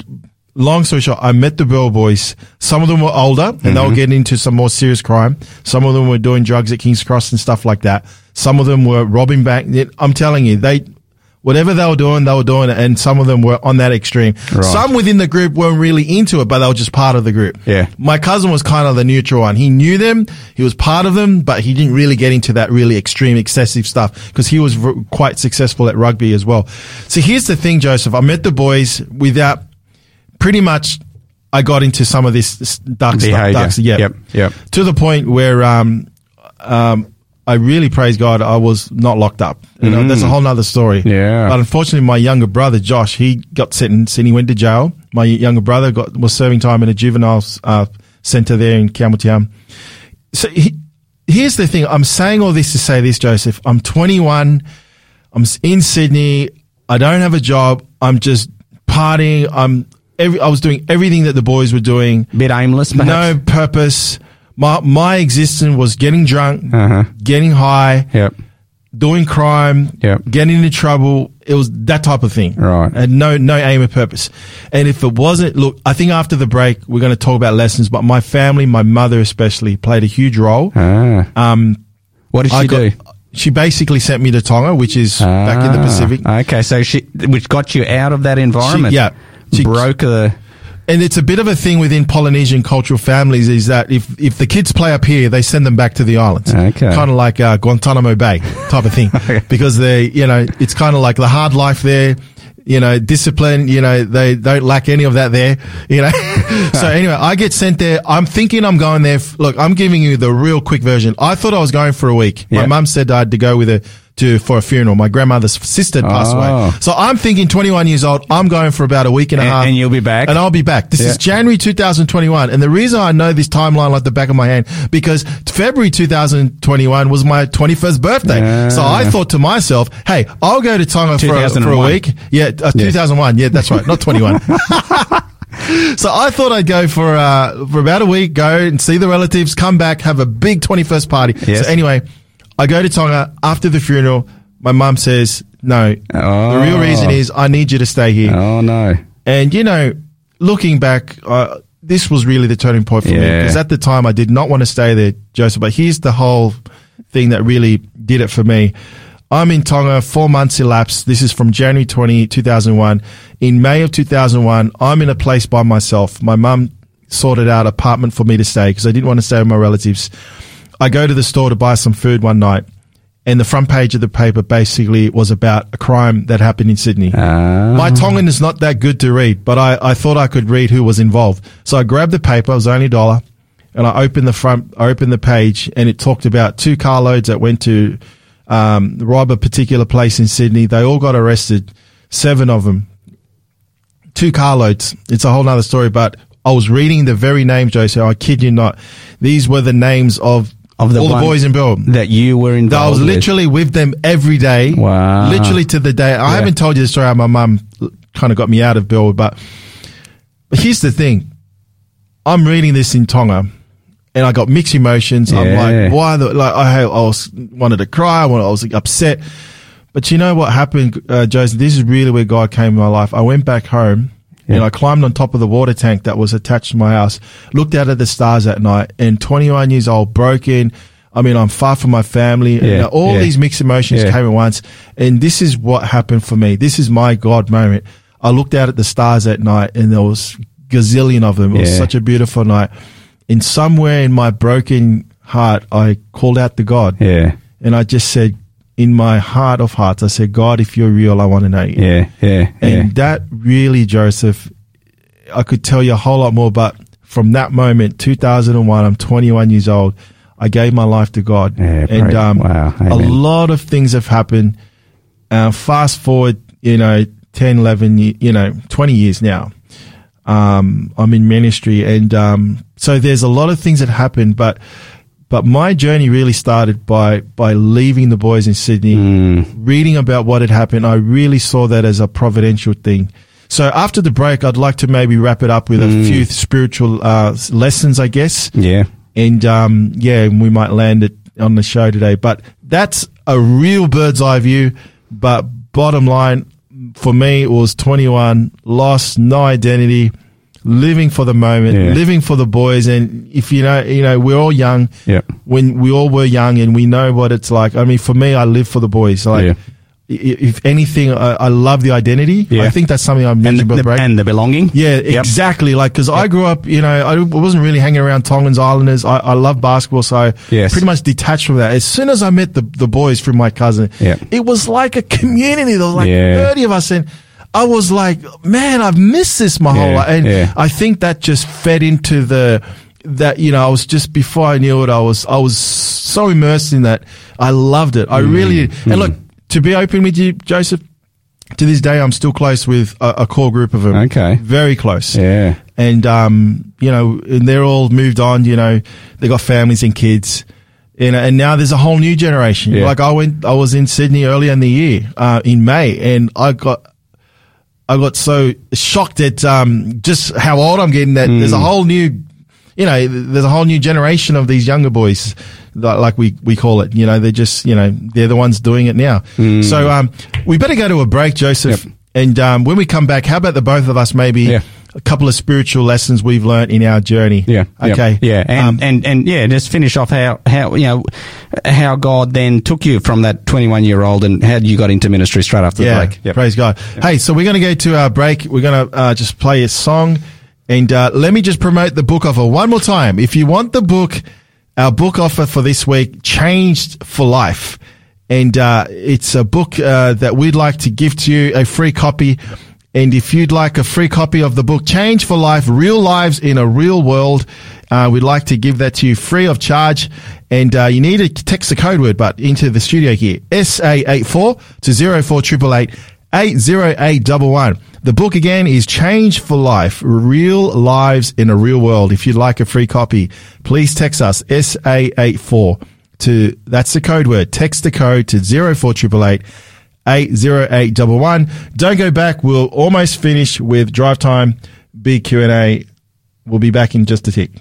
long story short, I met the Burwood Boys. Some of them were older and mm-hmm. they were mm-hmm. getting into some more serious crime. Some of them were doing drugs at King's Cross and stuff like that. Some of them were robbing bank. I'm telling you, they, whatever they were doing, they were doing it, and some of them were on that extreme. Right. Some within the group weren't really into it, but they were just part of the group. Yeah. My cousin was kind of the neutral one. He knew them, he was part of them, but he didn't really get into that really extreme, excessive stuff because he was r- quite successful at rugby as well. So here's the thing, Joseph. I met the boys without pretty much. I got into some of this, dark Behavior. stuff. yep. yep, yep. To the point where um, um, I really praise God I was not locked up. You know, mm. that's a whole nother story. Yeah. But unfortunately, my younger brother, Josh, he got sentenced and he went to jail. My younger brother got, was serving time in a juvenile, uh, center there in Campbelltown. So he, here's the thing. I'm saying all this to say this, Joseph. I'm 21. I'm in Sydney. I don't have a job. I'm just partying. I'm every, I was doing everything that the boys were doing. Bit aimless, perhaps. No purpose my my existence was getting drunk, uh-huh. getting high, yep. doing crime, yep. getting into trouble. It was that type of thing, right? And no no aim or purpose. And if it wasn't, look, I think after the break we're going to talk about lessons. But my family, my mother especially, played a huge role. Ah. Um, what did she got, do? She basically sent me to Tonga, which is ah. back in the. Pacific. Okay, so she which got you out of that environment. She, yeah, she broke the and it's a bit of a thing within Polynesian cultural families is that if, if the kids play up here, they send them back to the islands. Okay. Kind of like uh, Guantanamo Bay type of thing. okay. Because they, you know, it's kind of like the hard life there. You know, discipline, you know, they don't lack any of that there, you know. so anyway, I get sent there. I'm thinking I'm going there. F- look, I'm giving you the real quick version. I thought I was going for a week. Yeah. My mum said I had to go with her to for a funeral. My grandmother's sister passed oh. away. So I'm thinking 21 years old. I'm going for about a week and a and, half. And you'll be back. And I'll be back. This yeah. is January 2021. And the reason I know this timeline like the back of my hand because February 2021 was my 21st birthday. Yeah. So I thought to myself, hey, I'll go to Tonga for a, for a week. Yeah, uh, 2001. Yeah, that's right. Not 21. so I thought I'd go for uh, for about a week, go and see the relatives, come back, have a big 21st party. Yes. So anyway, I go to Tonga after the funeral. My mum says, no. Oh. The real reason is I need you to stay here. Oh, no. And, you know, looking back, uh, this was really the turning point for yeah. me because at the time I did not want to stay there, Joseph. But here's the whole thing that really did it for me. I'm in Tonga, four months elapsed. This is from January 20, 2001. In May of 2001, I'm in a place by myself. My mum sorted out apartment for me to stay because I didn't want to stay with my relatives. I go to the store to buy some food one night, and the front page of the paper basically was about a crime that happened in Sydney. Uh. My Tongan is not that good to read, but I, I thought I could read who was involved. So I grabbed the paper, it was only a dollar, and I opened the front, I opened the page, and it talked about two carloads that went to um, rob a particular place in Sydney. They all got arrested, seven of them. Two carloads. It's a whole other story, but I was reading the very names, Joe, so I kid you not. These were the names of of the all the boys in Bill that you were involved. I was literally with. with them every day. Wow, literally to the day. I haven't told you the story how my mum kind of got me out of Bill, but, but here's the thing: I'm reading this in Tonga, and I got mixed emotions. Yeah. I'm like, why? The, like I, I was wanted to cry. I was upset. But you know what happened, uh, Joseph? This is really where God came in my life. I went back home And I climbed on top of the water tank that was attached to my house, looked out at the stars at night, and 21 years old, broken. I mean, I'm far from my family. Yeah, and all yeah. these mixed emotions yeah. came at once. And this is what happened for me. This is my God moment. I looked out at the stars at night and there was gazillion of them. It was such a beautiful night. And somewhere in my broken heart, I called out to God. Yeah. And I just said, in my heart of hearts, I said, God, if you're real, I want to know you. Yeah, yeah. And yeah. that really, Joseph, I could tell you a whole lot more, but from that moment, 2001, I'm 21 years old. I gave my life to God. Yeah, and um, wow, a lot of things have happened. Uh, fast forward, you know, 10, 11, you know, 20 years now. Um, I'm in ministry. And um, so there's a lot of things that happened, but but my journey really started by by leaving the boys in Sydney, mm. reading about what had happened. I really saw that as a providential thing. So after the break, I'd like to maybe wrap it up with mm. a few spiritual uh, lessons, I guess. Yeah. And um, yeah, we might land it on the show today. But that's a real bird's eye view. But bottom line, for me, it was 21, lost, no identity living for the moment, yeah. living for the boys. And if you know, you know, we're all young. Yeah. When we all were young and we know what it's like. I mean, for me, I live for the boys. Like, yeah if anything, I, I, love the identity. Yeah. I think that's something I mentioned and the, the, and the belonging. Yeah, yep. exactly. Like, cause yep. I grew up, you know, I wasn't really hanging around Tongans Islanders. I, I love basketball. So yes. pretty much detached from that. As soon as I met the, the boys from my cousin, yep. it was like a community. There was like yeah. 30 of us and, I was like, man, I've missed this my yeah, whole life. And yeah. I think that just fed into the, that, you know, I was just, before I knew it, I was, I was so immersed in that. I loved it. I mm, really did. Mm. And look, to be open with you, Joseph, to this day, I'm still close with a, a core group of them. Okay. Very close. Yeah. And, um, you know, and they're all moved on, you know, they got families and kids. And, and now there's a whole new generation. Yeah. Like I went, I was in Sydney earlier in the year, uh, in May, and I got I got so shocked at um, just how old I'm getting that mm. there's a whole new, you know, there's a whole new generation of these younger boys, like we, we call it. You know, they're just, you know, they're the ones doing it now. Mm. So um, we better go to a break, Joseph. Yep. And um, when we come back, how about the both of us maybe yeah a couple of spiritual lessons we've learned in our journey. Yeah. Okay. Yeah. And, um, and, and yeah, just finish off how, how, you know, how God then took you from that 21 year old and how you got into ministry straight after yeah, the break. Yep. Praise God. Yep. Hey, so we're going to go to our break. We're going to uh, just play a song And uh, let me just promote the book offer one more time. If you want the book, our book offer for this week, Changed for Life. And uh, it's a book uh, that we'd like to give to you, a free copy. And if you'd like a free copy of the book, Change for Life, Real Lives in a Real World, uh, we'd like to give that to you free of charge. And uh, you need to text the code word, but into the studio here, SA84 to 04888 80811. The book again is Change for Life, Real Lives in a Real World. If you'd like a free copy, please text us SA84 to, that's the code word. Text the code to 04888 80811. Don't go back. We'll almost finish with drive time, big Q&A. We'll be back in just a tick.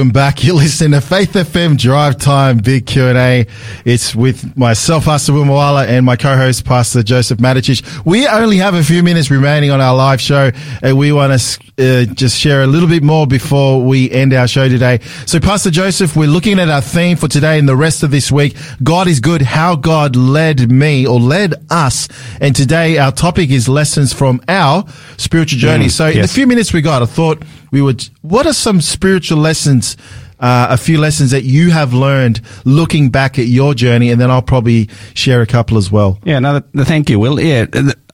Welcome back. You're listening to Faith FM Drive Time Big Q&A. It's with myself, Pastor Will Moala, and my co-host, Pastor Joseph Maticic. We only have a few minutes remaining on our live show, and we want to uh, just share a little bit more before we end our show today. So, Pastor Joseph, we're looking at our theme for today and the rest of this week. God is good, how God led me or led us. And today our topic is lessons from our spiritual journey. Mm, so, yes. in the few minutes we got, I thought we would, what are some spiritual lessons, uh, a few lessons that you have learned looking back at your journey? And then I'll probably share a couple as well. Yeah, no, thank you, Will. Yeah.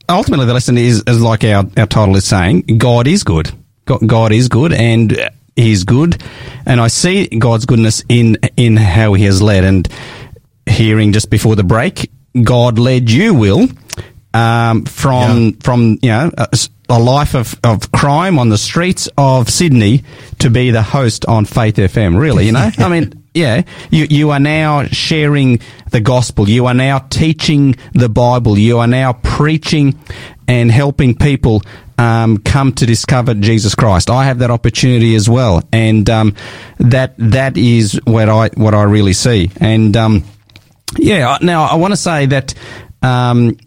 Ultimately, the lesson is, is like our, our title is saying, God is good. God, God is good and He's good. And I see God's goodness in, in how He has led. And hearing just before the break, God led you, Will, um, from, yeah. from, you know, a life of, of crime on the streets of Sydney to be the host on Faith FM. Really, you know, I mean, yeah, you, you are now sharing the gospel. You are now teaching the Bible. You are now preaching and helping people um, come to discover Jesus Christ. I have that opportunity as well, and um, that that is what I what I really see. And um, yeah, now I want to say that um,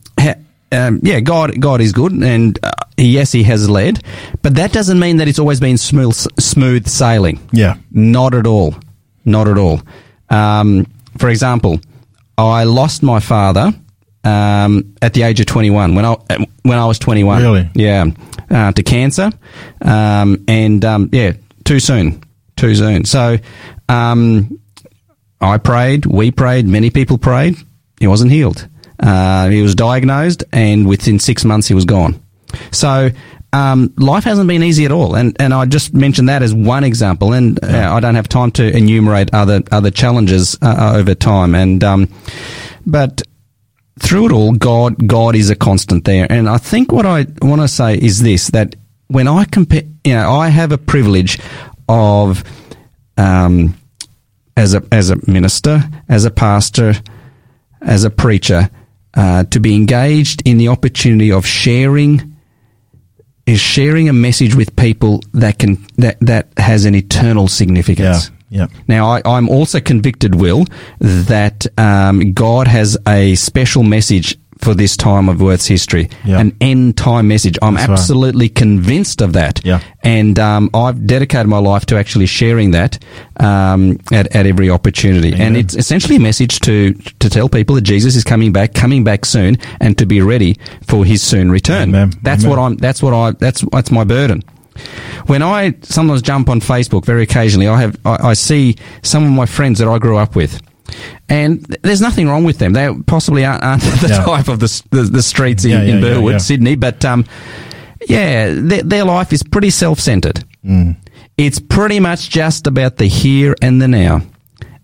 um, yeah, God, God is good, and uh, yes, He has led, but that doesn't mean that it's always been smooth, smooth sailing. Yeah, not at all, not at all. Um, for example, I lost my father um, at the age of twenty one when I when I was twenty one. Really? Yeah, uh, to cancer, um, and um, yeah, too soon, too soon. So. Um, I prayed, we prayed, many people prayed. He wasn't healed. Uh, he was diagnosed, and within six months, he was gone. So um, life hasn't been easy at all, and and I just mentioned that as one example, and uh, I don't have time to enumerate other other challenges uh, uh, over time, and um, but through it all, God God is a constant there, and I think what I want to say is this: that when I compare, you know, I have a privilege of um, as a as a minister, as a pastor, as a preacher, uh, to be engaged in the opportunity of sharing is sharing a message with people that can that that has an eternal significance. Yeah. Yeah. Now, I, am also convicted, Will, that um, God has a special message for this time of Earth's history, yeah. an end time message. I'm That's absolutely right. convinced of that. Yeah. And um, I've dedicated my life to actually sharing that um, at, at every opportunity. Amen. And it's essentially a message to, to tell people that Jesus is coming back, coming back soon, and to be ready for his soon return. Amen. That's Amen. what I'm, that's what I, that's, that's my burden. When I sometimes jump on Facebook very occasionally, I have, I, I see some of my friends that I grew up with and there's nothing wrong with them. They possibly aren't, aren't the yeah. type of the, the, the streets in, yeah, yeah, in Burwood, Sydney, but um, yeah, their, their, life is pretty self centered. Mm. It's pretty much just about the here and the now.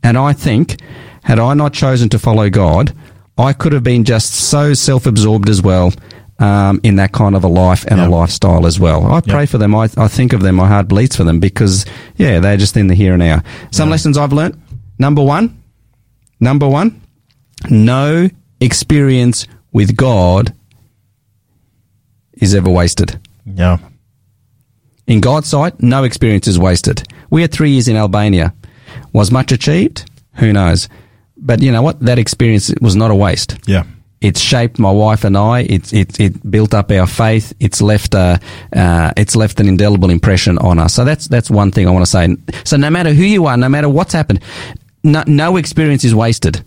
And I think, had I not chosen to follow God, I could have been just so self absorbed as well. Um, in that kind of a life and a lifestyle as well. I pray for them. I, I think of them. My heart bleeds for them because, yeah, they're just in the here and now. Some lessons I've learned. Number one, Number one, no experience with God is ever wasted. Yeah. In God's sight, no experience is wasted. We had three years in Albania. Was much achieved? Who knows? But you know what? That experience was not a waste. Yeah. It's shaped my wife and I. It it, it built up our faith. It's left a uh, it's left an indelible impression on us. So that's that's one thing I want to say. So no matter who you are, no matter what's happened, no, no experience is wasted.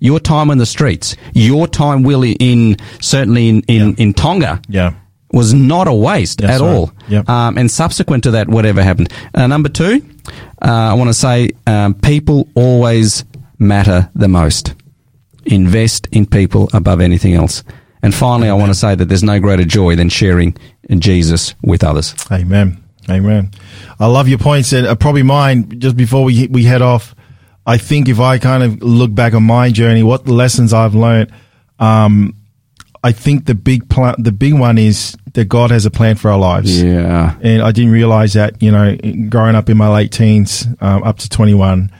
Your time on the streets, your time, Will, in certainly in, in, yeah. in Tonga, yeah. was not a waste at all. Yep. Um, and subsequent to that, whatever happened. Uh, number two, uh, I want to say um, people always matter the most. Invest in people above anything else. And finally, Amen. I want to say that there's no greater joy than sharing Jesus with others. Amen. Amen. I love your points, and uh, probably mine. Just before we we head off, I think if I kind of look back on my journey, what lessons I've learned, um, I think the big plan, the big one is that God has a plan for our lives. Yeah. And I didn't realize that, you know, growing up in my late teens, um, up to 21,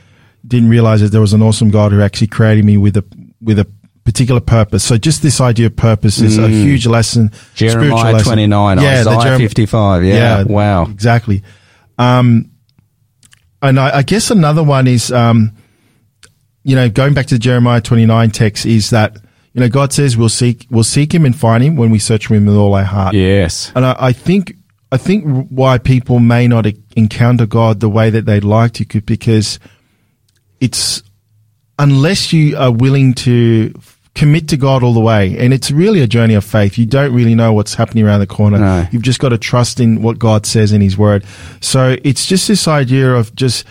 didn't realize that there was an awesome God who actually created me with a, with a particular purpose. So just this idea of purpose is mm. a huge lesson. Jeremiah lesson. 29, yeah, Isaiah Jerem- 55. Yeah. yeah. Wow. Exactly. Um, and I, I guess another one is, um, you know, going back to the Jeremiah 29 text is that, you know, God says we'll seek, we'll seek him and find him when we search for him with all our heart. Yes. And I, I think, I think why people may not encounter God the way that they'd like to could because it's, unless you are willing to commit to God all the way. And it's really a journey of faith. You don't really know what's happening around the corner. No. You've just got to trust in what God says in his word. So it's just this idea of just,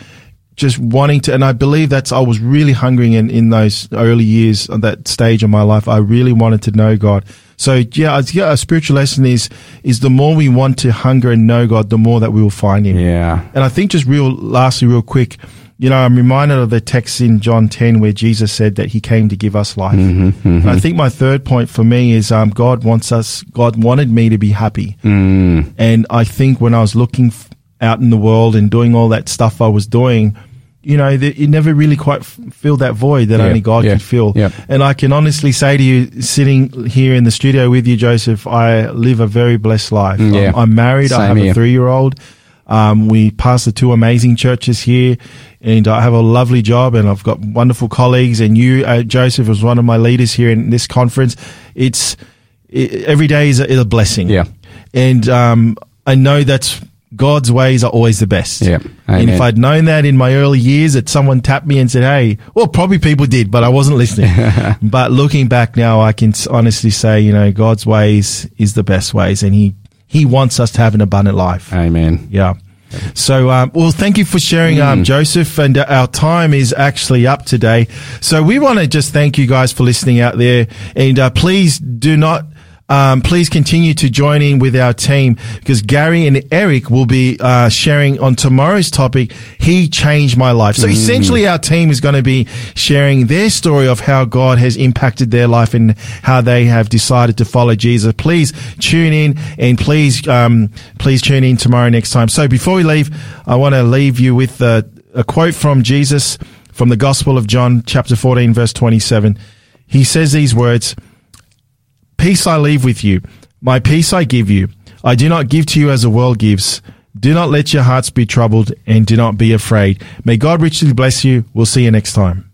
just wanting to, and I believe that's, I was really hungering in, in those early years of that stage of my life. I really wanted to know God. So yeah, yeah, a spiritual lesson is, is the more we want to hunger and know God, the more that we will find him. Yeah. And I think just real, lastly, real quick, you know, I'm reminded of the text in John 10 where Jesus said that he came to give us life. Mm-hmm, mm-hmm. I think my third point for me is um, God wants us, God wanted me to be happy. Mm. And I think when I was looking f- out in the world and doing all that stuff I was doing, you know, the, you never really quite f- feel that void that yeah, only God yeah, can fill. Yeah. And I can honestly say to you, sitting here in the studio with you, Joseph, I live a very blessed life. Yeah. I'm, I'm married. Same I have here. a three year old. Um, we pastor two amazing churches here and I have a lovely job and I've got wonderful colleagues and you, uh, Joseph, was one of my leaders here in this conference. It's, it, every day is a, is a, blessing. Yeah. And, um, I know that God's ways are always the best. Yeah. And if I'd known that in my early years that someone tapped me and said, Hey, well, probably people did, but I wasn't listening. but looking back now, I can honestly say, you know, God's ways is the best ways and he, he wants us to have an abundant life. Amen. Yeah. So, um, well, thank you for sharing, um, mm. Joseph. And uh, our time is actually up today. So we want to just thank you guys for listening out there. And uh, please do not um, please continue to join in with our team because Gary and Eric will be uh, sharing on tomorrow's topic. He changed my life. So mm. essentially, our team is going to be sharing their story of how God has impacted their life and how they have decided to follow Jesus. Please tune in and please, um, please tune in tomorrow next time. So before we leave, I want to leave you with a, a quote from Jesus from the Gospel of John, chapter 14, verse 27. He says these words. Peace I leave with you. My peace I give you. I do not give to you as the world gives. Do not let your hearts be troubled and do not be afraid. May God richly bless you. We'll see you next time.